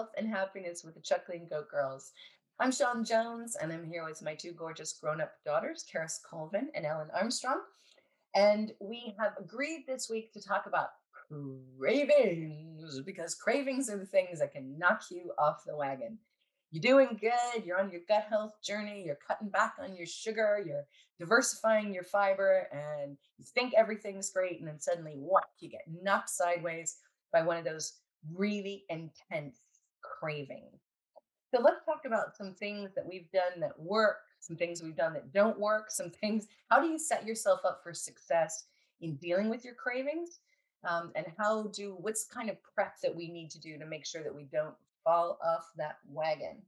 Health and Happiness with the Chuckling Goat Girls. I'm Shann Jones and I'm here with my two gorgeous grown up daughters, Karis Colvin and Ellen Armstrong. And we have agreed this week to talk about cravings because cravings are the things that can knock you off the wagon. You're doing good, you're on your gut health journey, you're cutting back on your sugar, you're diversifying your fiber, and you think everything's great. And then suddenly, what? You get knocked sideways by one of those really intense cravings. So let's talk about some things that we've done that work, some things we've done that don't work, some things. How do you set yourself up for success in dealing with your cravings? Um, and how do what's kind of prep that we need to do to make sure that we don't fall off that wagon?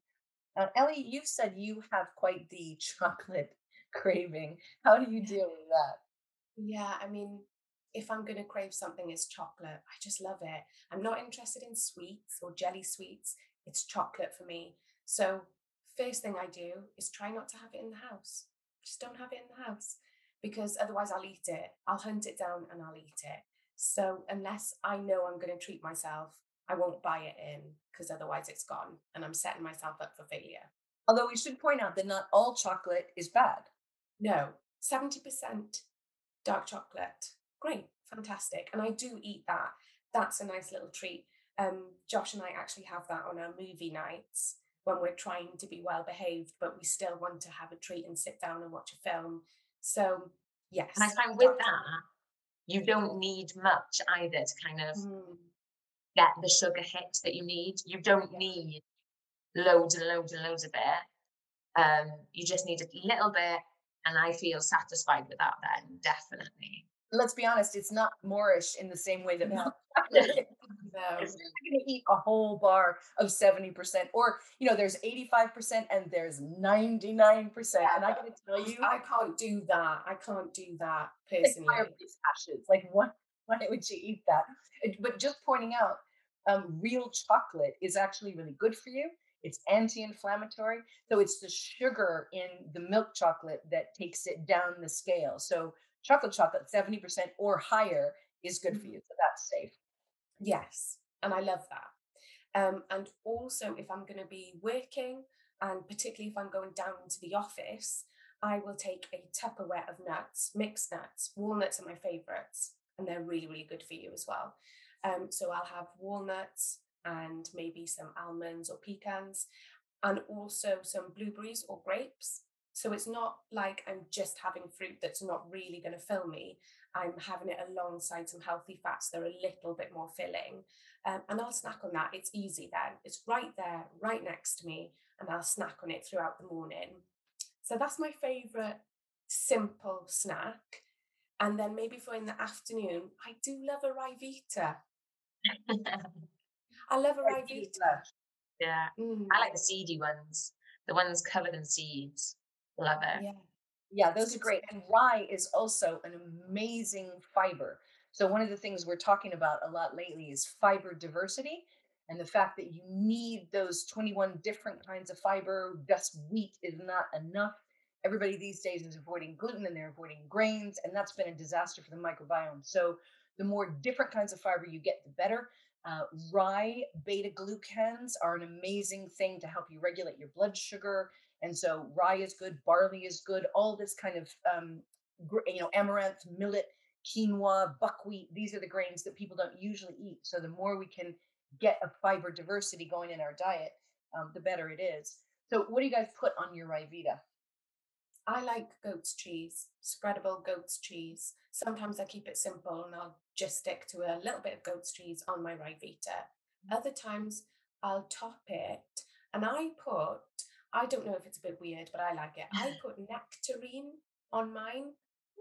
Uh, Ellie, you've said you have quite the chocolate craving. How do you deal with that? Yeah, I mean, if I'm going to crave something, it's chocolate. I just love it. I'm not interested in sweets or jelly sweets. It's chocolate for me. So, first thing I do is try not to have it in the house. Just don't have it in the house because otherwise I'll eat it. I'll hunt it down and I'll eat it. So, unless I know I'm going to treat myself, I won't buy it in because otherwise it's gone and I'm setting myself up for failure. Although we should point out that not all chocolate is bad. No, 70% dark chocolate great, fantastic. And I do eat that. That's a nice little treat. Um, Josh and I actually have that on our movie nights when we're trying to be well behaved, but we still want to have a treat and sit down and watch a film. So, yes. And I find with that, you don't need much either to kind of mm. get the sugar hit that you need. You don't need loads and loads and loads of it. Um, you just need a little bit, and I feel satisfied with that then, definitely let's be honest, it's not moreish in the same way that no. milk chocolate is. It's not going to eat a whole bar of 70%, or, you know, there's 85% and there's 99%. Yeah, and I got to tell you, I can't do that. I can't do that personally. Like ashes. Like, what? Why would you eat that? But just pointing out, um, real chocolate is actually really good for you. It's anti-inflammatory. So it's the sugar in the milk chocolate that takes it down the scale. So chocolate chocolate 70% or higher is good for you. Mm-hmm. So that's safe. Yes. And I love that. Um, and also, if I'm going to be working, and particularly if I'm going down into the office, I will take a Tupperware of nuts, mixed nuts. Walnuts are my favorites, and they're really, really good for you as well. Um, so I'll have walnuts and maybe some almonds or pecans, and also some blueberries or grapes. So it's not like I'm just having fruit that's not really going to fill me. I'm having it alongside some healthy fats that are a little bit more filling. Um, and I'll snack on that. It's easy then. It's right there, right next to me, and I'll snack on it throughout the morning. So that's my favourite simple snack. And then maybe for in the afternoon, I do love a Ryvita. I love a Ryvita. Yeah, mm. I like the seedy ones, the ones covered in seeds. Love it. Yeah. Yeah, those are great. And rye is also an amazing fiber. So, one of the things we're talking about a lot lately is fiber diversity and the fact that you need those 21 different kinds of fiber. Just wheat is not enough. Everybody these days is avoiding gluten and they're avoiding grains, and that's been a disaster for the microbiome. So, the more different kinds of fiber you get, the better. Uh, rye beta glucans are an amazing thing to help you regulate your blood sugar and so rye is good, barley is good, all this kind of, um, you know, amaranth, millet, quinoa, buckwheat. These are the grains that people don't usually eat. So the more we can get a fiber diversity going in our diet, um, the better it is. So what do you guys put on your Ryvita? I like goat's cheese, spreadable goat's cheese. Sometimes I keep it simple and I'll just stick to a little bit of goat's cheese on my Ryvita. Mm. Other times I'll top it and I put I don't know if it's a bit weird, but I like it. I put nectarine on mine.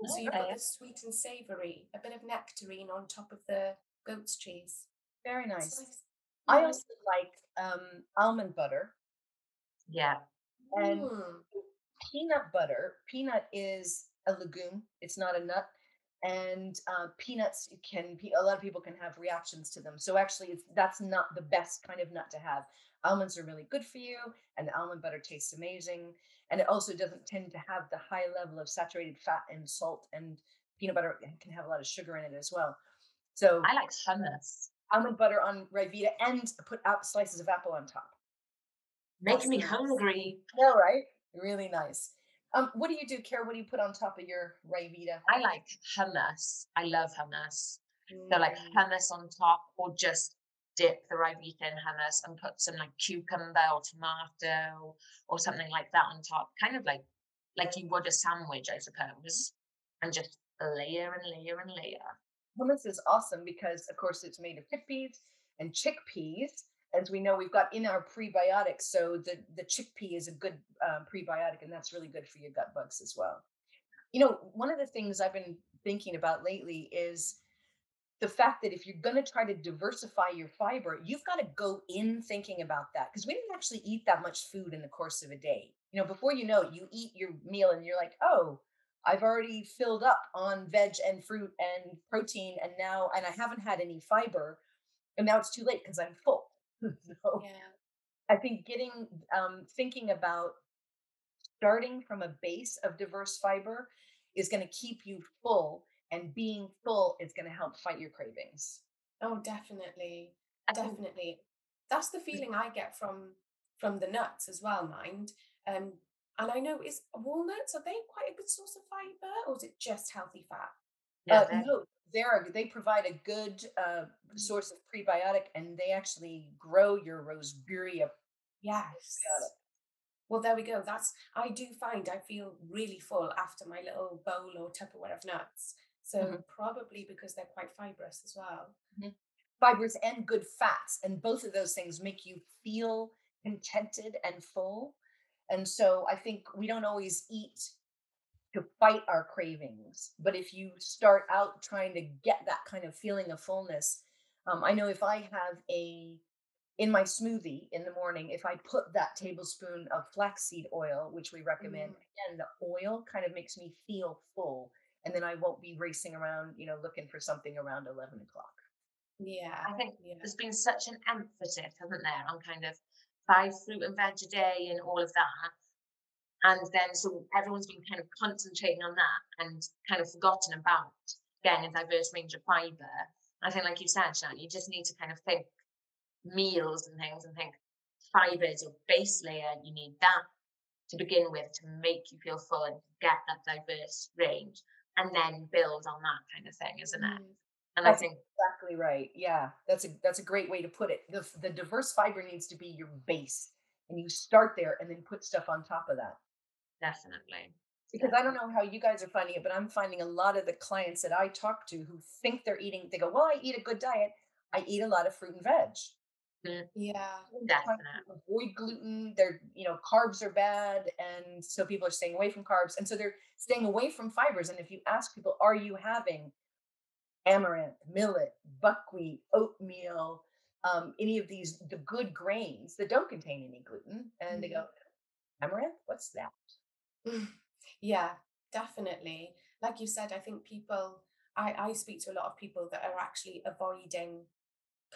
So you've got the sweet and savoury, a bit of nectarine on top of the goat's cheese. Very nice. nice. I also like um, almond butter. Yeah. And mm. peanut butter. Peanut is a legume, it's not a nut. And uh, peanuts can, be, a lot of people can have reactions to them. So actually, it's, that's not the best kind of nut to have. Almonds are really good for you, and the almond butter tastes amazing. And it also doesn't tend to have the high level of saturated fat and salt, and peanut butter can have a lot of sugar in it as well. So I like hummus. almond butter on Ryvita and put out slices of apple on top. Making me nice. hungry. No, right? Really nice. Um, what do you do, Kara? What do you put on top of your Ryvita? I like hummus. I love hummus. Mm. So like mm. hummus on top, or just dip the Ryvita in hummus and put some like cucumber or tomato or something like that on top. Kind of like like you would a sandwich, I suppose, and just layer and layer and layer. Hummus is awesome because, of course, it's made of chickpeas and chickpeas. As we know, we've got in our prebiotics, so the the chickpea is a good um, prebiotic, and that's really good for your gut bugs as well. You know, one of the things I've been thinking about lately is the fact that if you're going to try to diversify your fiber, you've got to go in thinking about that because we didn't actually eat that much food in the course of a day. You know, before you know it, you eat your meal and you're like, oh, I've already filled up on veg and fruit and protein, and now, and I haven't had any fiber, and now it's too late because I'm full. so yeah. I think getting, um, thinking about starting from a base of diverse fiber is going to keep you full and being full is going to help fight your cravings. Oh, definitely. Definitely. That's the feeling I get from from the nuts as well, mind. Um, and I know is walnuts are they quite a good source of fiber, or is it just healthy fat? Yeah, uh, no, they're they provide a good uh, mm. source of prebiotic, and they actually grow your Roseburia. Yes. Well, there we go. That's I do find I feel really full after my little bowl or Tupperware of nuts. So mm-hmm. probably because they're quite fibrous as well. Mm-hmm. Fibrous and good fats, and both of those things make you feel contented and full. And so I think we don't always eat to fight our cravings, but if you start out trying to get that kind of feeling of fullness, um, I know if I have a in my smoothie in the morning, if I put that tablespoon of flaxseed oil, which we recommend, mm. again, the oil kind of makes me feel full and then I won't be racing around, you know, looking for something around 11 o'clock. Yeah. I think yeah. there's been such an emphasis, hasn't there, on kind of five fruit and veg a day and all of that. And then so everyone's been kind of concentrating on that and kind of forgotten about getting a diverse range of fiber. I think, like you said, Shann, you just need to kind of think meals and things and think fiber is your base layer. You need that to begin with to make you feel full and get that diverse range and then build on that kind of thing, isn't it? Mm. And that's I think exactly right. Yeah, that's a that's a great way to put it. The the diverse fiber needs to be your base, and you start there, and then put stuff on top of that. Definitely. Because Definitely. I don't know how you guys are finding it, but I'm finding a lot of the clients that I talk to who think they're eating, they go, "Well, I eat a good diet. I eat a lot of fruit and veg." Mm. Yeah, definitely. Avoid gluten. They're, you know, carbs are bad. And so people are staying away from carbs. And so they're staying away from fibers. And if you ask people, are you having amaranth, millet, buckwheat, oatmeal, um, any of these, the good grains that don't contain any gluten? And mm. they go, mm-hmm. amaranth? What's that? Yeah, definitely. Like you said, I think people, I, I speak to a lot of people that are actually avoiding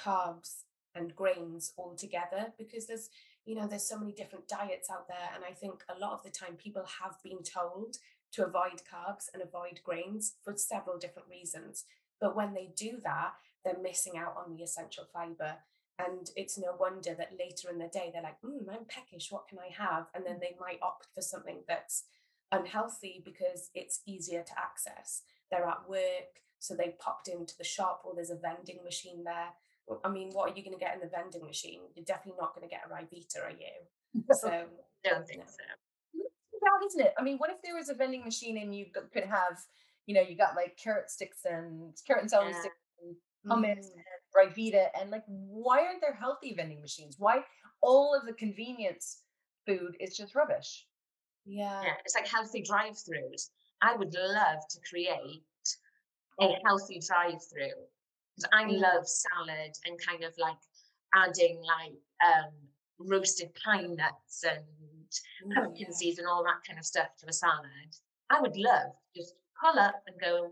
carbs and grains all together because there's you know there's so many different diets out there. And i think a lot of the time people have been told to avoid carbs and avoid grains for several different reasons. But when they do that they're missing out on the essential fiber. And it's no wonder that later in the day they're like mm, i'm peckish what can i have? And then they might opt for something that's unhealthy because it's easier to access. They're at work so they popped into the shop or there's a vending machine there I mean, what are you going to get in the vending machine? You're definitely not going to get a Ryvita, are you? So, don't think so. Bad, isn't it? I mean, what if there was a vending machine and you could have, you know, you got like carrot sticks and carrot and celery yeah. sticks and hummus mm. and Ryvita, and like, why aren't there healthy vending machines? Why all of the convenience food is just rubbish? Yeah. yeah it's like healthy drive-throughs. I would love to create a healthy drive-through because I mm. love salad and kind of like adding like um, roasted pine nuts and mm, pumpkin seeds and all that kind of stuff to a salad. I would love just pull up and go.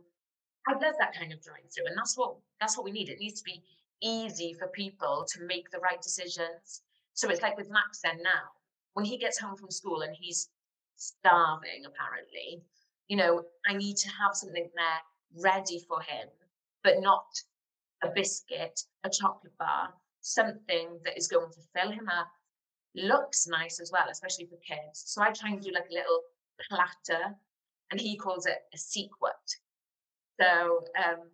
I'd love that kind of drive through, and that's what that's what we need. It needs to be easy for people to make the right decisions. So it's like with Max then now, when he gets home from school and he's starving, apparently, you know, I need to have something there ready for him, but not a biscuit, a chocolate bar, something that is going to fill him up, looks nice as well, especially for kids. So I try and do like a little platter, and he calls it a secret. So um,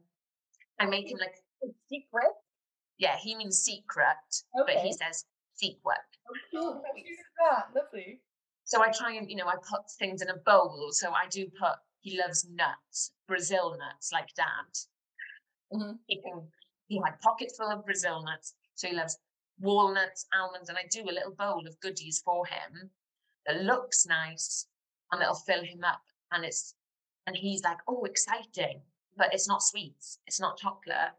I make him like a secret. Yeah, he means secret, okay. but he says secret. Oh, that. Lovely. So I try and, you know, I put things in a bowl. So I do put, he loves nuts, Brazil nuts, like dad. Mm-hmm. He, can, he had pockets full of Brazil nuts. So he loves walnuts, almonds, and I do a little bowl of goodies for him that looks nice and it'll fill him up. And it's, and he's like, oh, exciting. But it's not sweets, it's not chocolate,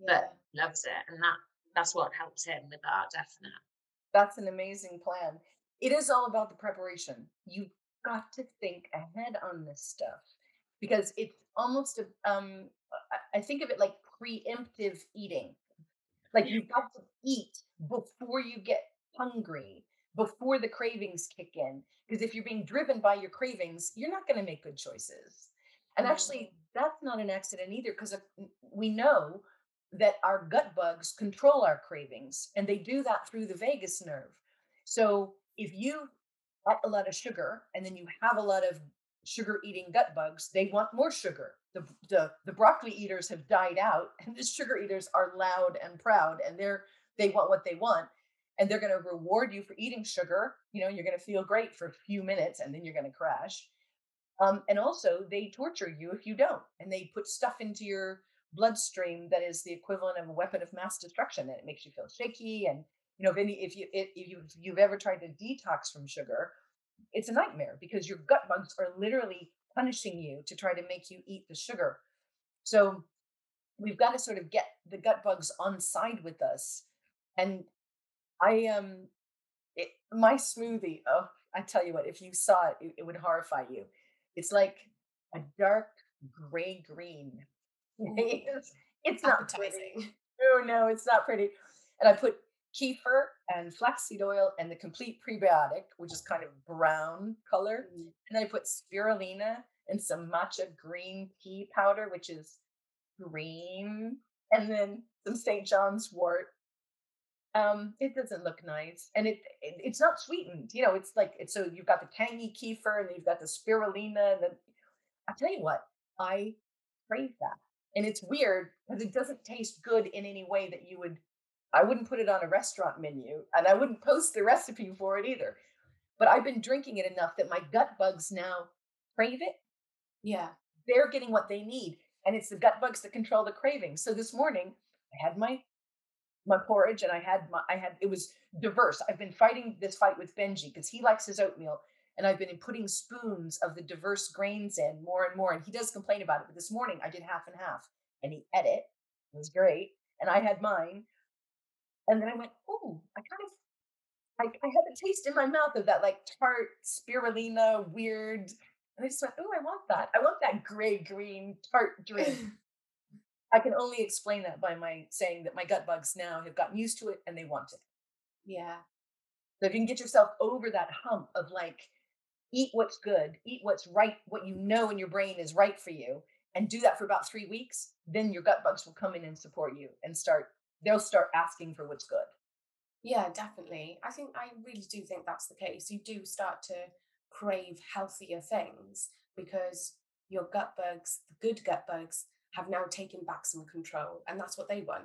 yeah. but loves it. And that, that's what helps him with that, definitely. That's an amazing plan it is all about the preparation. You've got to think ahead on this stuff because it's almost a, um I think of it like preemptive eating. Like you've got to eat before you get hungry, before the cravings kick in. Because if you're being driven by your cravings, you're not going to make good choices. And mm. actually, that's not an accident either, because we know that our gut bugs control our cravings, and they do that through the vagus nerve. So if you eat a lot of sugar and then you have a lot of sugar eating gut bugs, they want more sugar. The, the, the broccoli eaters have died out and the sugar eaters are loud and proud and they're they want what they want and they're going to reward you for eating sugar. You know, you're going to feel great for a few minutes and then you're going to crash. Um, and also, they torture you if you don't, and they put stuff into your bloodstream that is the equivalent of a weapon of mass destruction, and it makes you feel shaky and you know if any if you if you if you've ever tried to detox from sugar it's a nightmare because your gut bugs are literally punishing you to try to make you eat the sugar. So we've got to sort of get the gut bugs on side with us and i um it, my smoothie oh i tell you what if you saw it, it it would horrify you. It's like a dark gray green. It's, it's not pretty. Oh no it's not pretty. And i put kefir and flaxseed oil and the complete prebiotic, which is kind of brown color. Mm-hmm. And then I put spirulina and some matcha green tea powder, which is green, and then some St. John's wort. Um, it doesn't look nice, and it, it, it's not sweetened. You know, it's like it's so you've got the tangy kefir, and you've got the spirulina. And then I tell you what, I crave that, and it's weird because it doesn't taste good in any way that you would I wouldn't put it on a restaurant menu and I wouldn't post the recipe for it either. But I've been drinking it enough that my gut bugs now crave it. Yeah. They're getting what they need. And it's the gut bugs that control the craving. So this morning I had my my porridge and I had my I had it was diverse. I've been fighting this fight with Benji because he likes his oatmeal and I've been putting spoons of the diverse grains in more and more. And he does complain about it. But this morning I did half and half and he ate it. It was great. And I had mine and then I went, oh, I kind of, I, I had a taste in my mouth of that like tart spirulina weird. And I just went, oh, I want that. I want that gray green tart drink. I can only explain that by my saying that my gut bugs now have gotten used to it and they want it. Yeah. So if you can get yourself over that hump of like, eat what's good, eat what's right, what you know in your brain is right for you, and do that for about three weeks, then your gut bugs will come in and support you and start they'll start asking for what's good. Yeah, definitely. I think I really do think that's the case. You do start to crave healthier things because your gut bugs, the good gut bugs, have now taken back some control, and that's what they want.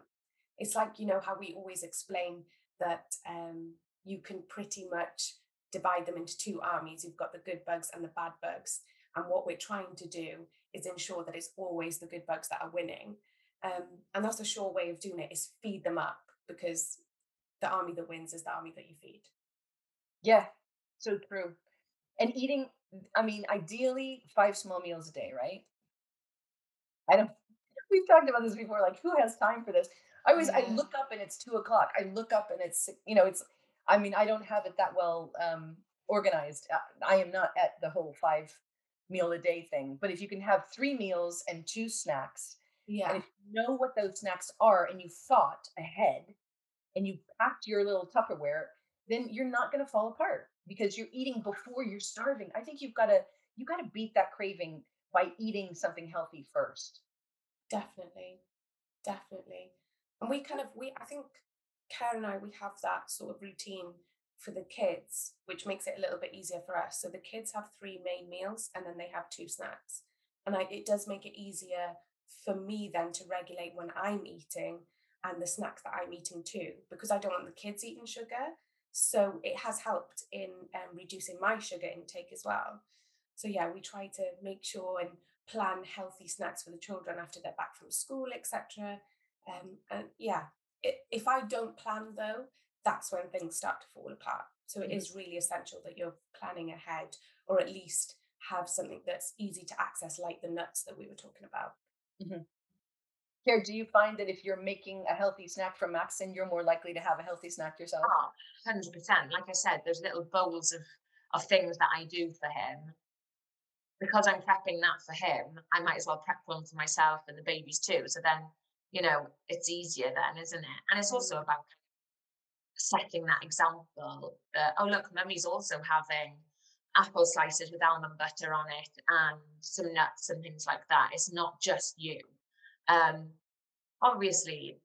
It's like you know how we always explain that um, you can pretty much divide them into two armies. You've got the good bugs and the bad bugs, and what we're trying to do is ensure that it's always the good bugs that are winning um, and that's a sure way of doing it is feed them up because the army that wins is the army that you feed. Yeah, so true. And eating, I mean, ideally five small meals a day, right? I don't, we've talked about this before, like who has time for this? I always, yeah. I look up and it's two o'clock. I look up and it's, you know, it's, I mean, I don't have it that well um, organized. Uh, I am not at the whole five meal a day thing, but if you can have three meals and two snacks, yeah. And if you know what those snacks are and you thought ahead and you packed your little Tupperware, then you're not going to fall apart because you're eating before you're starving. I think you've got to you got to beat that craving by eating something healthy first. Definitely. Definitely. and we kind of we I think Karen and I we have that sort of routine for the kids, which makes it a little bit easier for us. So the kids have three main meals and then they have two snacks. And I, it does make it easier for me then to regulate when I'm eating and the snacks that I'm eating too, because I don't want the kids eating sugar. So it has helped in um, reducing my sugar intake as well. So yeah, we try to make sure and plan healthy snacks for the children after they're back from school, etc. Um, and yeah, it, if I don't plan though, that's when things start to fall apart. So it mm-hmm. is really essential that you're planning ahead, or at least have something that's easy to access, like the nuts that we were talking about. Mm-hmm. Here, do you find that if you're making a healthy snack for Maxon, you're more likely to have a healthy snack yourself? Oh, 100%. Like I said, there's little bowls of, of things that I do for him. Because I'm prepping that for him, I might as well prep one for myself and the babies too. So then, you know, it's easier then, isn't it? And it's also mm. about setting that example that, oh, look, mummy's also having apple slices with almond butter on it and some nuts and things like that. It's not just you. Um, obviously,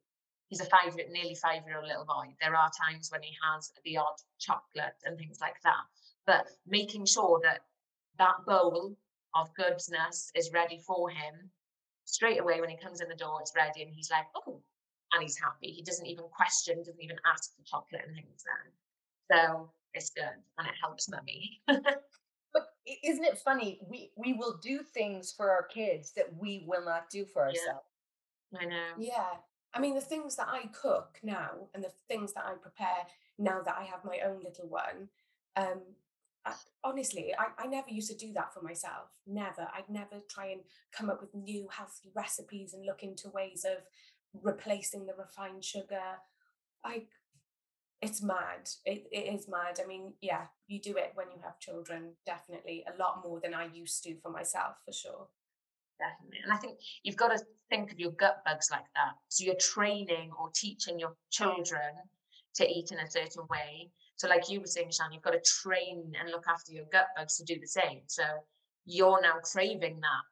he's a five, nearly five-year-old little boy. There are times when he has the odd chocolate and things like that. But making sure that that bowl of goodness is ready for him straight away when he comes in the door, it's ready, and he's like, oh, and he's happy. He doesn't even question, doesn't even ask for chocolate and things then. So it's good and it helps mummy. but isn't it funny? We we will do things for our kids that we will not do for ourselves. Yeah. I know. Yeah. I mean the things that I cook now and the things that I prepare now that I have my own little one, um, I, honestly, I, I never used to do that for myself. Never. I'd never try and come up with new healthy recipes and look into ways of replacing the refined sugar. Like it's mad. It, it is mad. I mean, yeah, you do it when you have children, definitely a lot more than I used to for myself, for sure. Definitely. And I think you've got to think of your gut bugs like that. So you're training or teaching your children to eat in a certain way. So, like you were saying, Shann, you've got to train and look after your gut bugs to do the same. So you're now craving that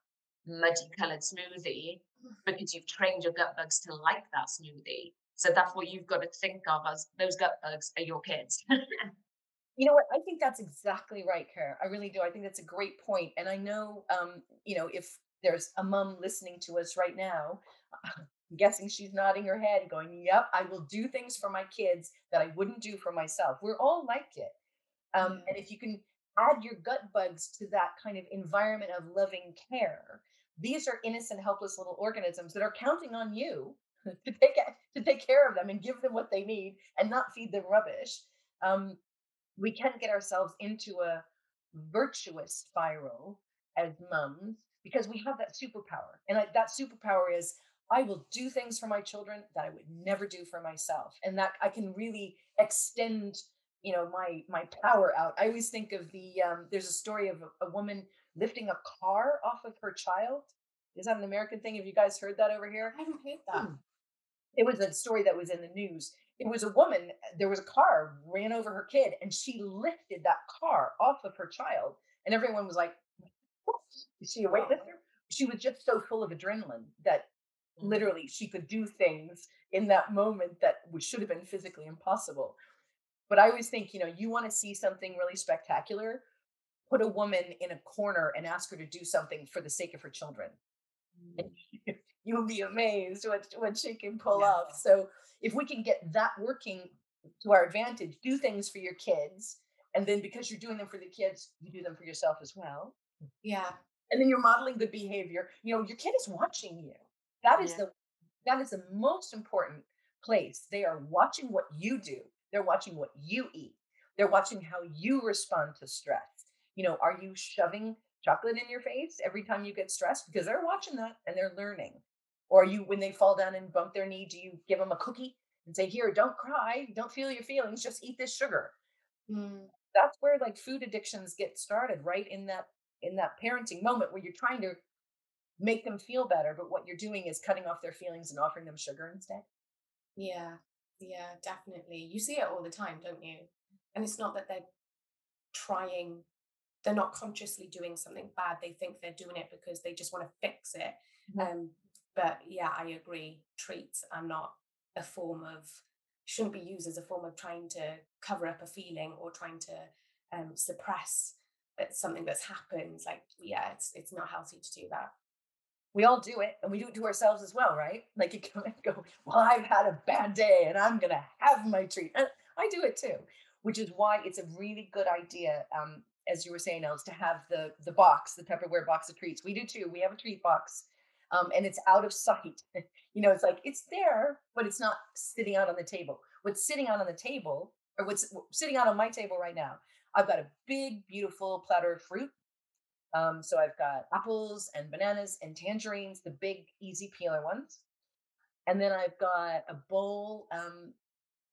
muddy coloured smoothie mm. because you've trained your gut bugs to like that smoothie. So that's what you've got to think of as those gut bugs are your kids. you know what? I think that's exactly right, Kara. I really do. I think that's a great point. And I know, um, you know, if there's a mom listening to us right now, I'm guessing she's nodding her head, going, Yep, I will do things for my kids that I wouldn't do for myself. We're all like it. Um, and if you can add your gut bugs to that kind of environment of loving care, these are innocent, helpless little organisms that are counting on you to take to take care of them and give them what they need and not feed them rubbish. Um, we can get ourselves into a virtuous spiral as mums because we have that superpower, and I, that superpower is I will do things for my children that I would never do for myself, and that I can really extend, you know, my my power out. I always think of the um, there's a story of a, a woman lifting a car off of her child. Is that an American thing? Have you guys heard that over here? I haven't heard that. It was a story that was in the news. It was a woman, there was a car ran over her kid, and she lifted that car off of her child. And everyone was like, Is she a weightlifter? She was just so full of adrenaline that mm. literally she could do things in that moment that should have been physically impossible. But I always think, you know, you want to see something really spectacular, put a woman in a corner and ask her to do something for the sake of her children. Mm. You'll be amazed what, what she can pull yeah. off. So if we can get that working to our advantage, do things for your kids. And then because you're doing them for the kids, you do them for yourself as well. Yeah. And then you're modeling good behavior. You know, your kid is watching you. That is yeah. the that is the most important place. They are watching what you do. They're watching what you eat. They're watching how you respond to stress. You know, are you shoving chocolate in your face every time you get stressed? Because they're watching that and they're learning. Or you, when they fall down and bump their knee, do you give them a cookie and say, "Here, don't cry, don't feel your feelings, just eat this sugar"? Mm. That's where like food addictions get started, right in that in that parenting moment where you're trying to make them feel better, but what you're doing is cutting off their feelings and offering them sugar instead. Yeah, yeah, definitely. You see it all the time, don't you? And it's not that they're trying, they're not consciously doing something bad. They think they're doing it because they just want to fix it. Mm-hmm. Um, but yeah, I agree. Treats are not a form of shouldn't be used as a form of trying to cover up a feeling or trying to um, suppress something that's happened. Like, yeah, it's it's not healthy to do that. We all do it, and we do it to ourselves as well, right? Like you can go, well, I've had a bad day, and I'm gonna have my treat. And I do it too, which is why it's a really good idea. Um, as you were saying, Els, to have the the box, the Tupperware box of treats. We do too. We have a treat box, um, and it's out of sight. you know, it's like it's there, but it's not sitting out on the table. What's sitting out on the table, or what's sitting out on my table right now, I've got a big, beautiful platter of fruit. Um, so I've got apples and bananas and tangerines, the big, easy peeler ones. And then I've got a bowl. Um,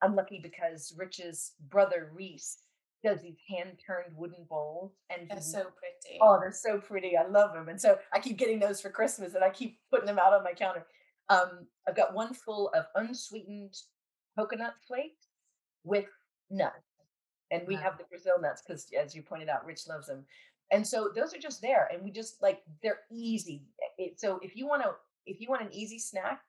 I'm lucky because Rich's brother Reese does these hand turned wooden bowls, and they're so pretty. Oh, they're so pretty. I love them, and so I keep getting those for Christmas, and I keep putting them out on my counter. Um, I've got one full of unsweetened coconut flakes with nuts, and we have the Brazil nuts because, as you pointed out, Rich loves them. And so those are just there, and we just like they're easy. It, so if you want to, if you want an easy snack,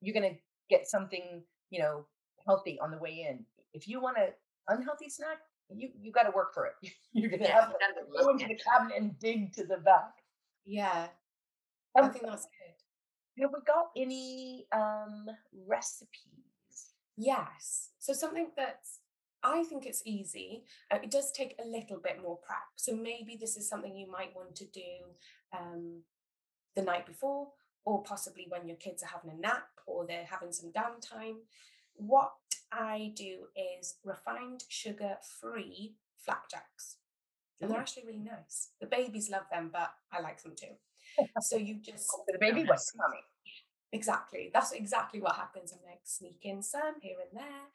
you're gonna get something you know healthy on the way in. If you want an unhealthy snack, you you got to work for it. You're gonna yeah, have to go into the cabinet and dig to the back. Yeah, um, I think that's good. Have we got any um recipes? Yes. So something that's I think it's easy. Uh, it does take a little bit more prep. So maybe this is something you might want to do um, the night before, or possibly when your kids are having a nap or they're having some downtime. What I do is refined sugar free flapjacks. And they're actually really nice. The babies love them, but I like them too. So you just the baby was mommy. Exactly. That's exactly what happens. I'm like sneak in some here and there.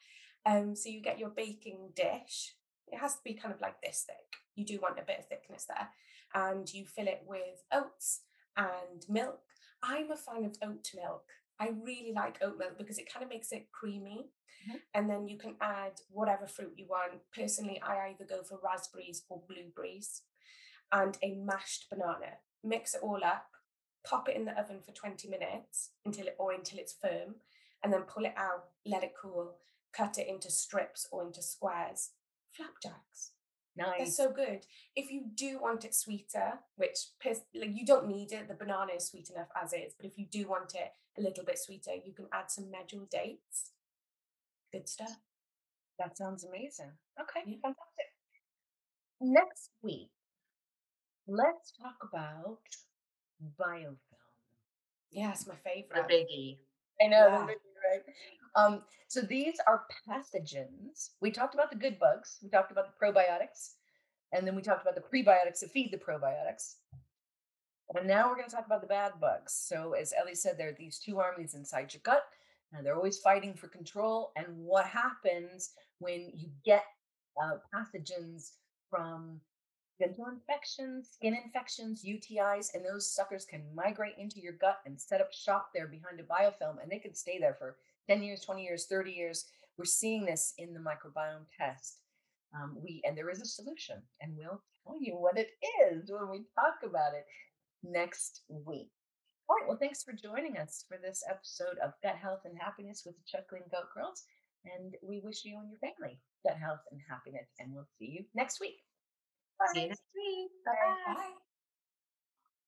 Um, so you get your baking dish. It has to be kind of like this thick. You do want a bit of thickness there. And you fill it with oats and milk. I'm a fan of oat milk. I really like oat milk because it kind of makes it creamy. Mm-hmm. And then you can add whatever fruit you want. Personally, I either go for raspberries or blueberries and a mashed banana. Mix it all up, pop it in the oven for 20 minutes until it or until it's firm, and then pull it out, let it cool, cut it into strips or into squares. Flapjacks. Nice. They're so good. If you do want it sweeter, which like you don't need it, the banana is sweet enough as is. But if you do want it a little bit sweeter, you can add some medjool dates good stuff. That sounds amazing. Okay, yeah. fantastic. Next week, let's talk about biofilm. Yes, my favorite. The biggie. I know, yeah. right? Um, so these are pathogens. We talked about the good bugs, we talked about the probiotics, and then we talked about the prebiotics that feed the probiotics. And now we're going to talk about the bad bugs. So, as Ellie said, there are these two armies inside your gut and they're always fighting for control. And what happens when you get uh, pathogens from dental infections, skin infections, UTIs, and those suckers can migrate into your gut and set up shop there behind a biofilm, and they could stay there for 10 years, 20 years, 30 years. We're seeing this in the microbiome test. Um, we and there is a solution, and we'll tell you what it is when we talk about it next week. All right. Well, thanks for joining us for this episode of Gut Health and Happiness with the Chuckling Goat Girls. And we wish you and your family gut health and happiness. And we'll see you next week. See you next week. Bye-bye. Bye.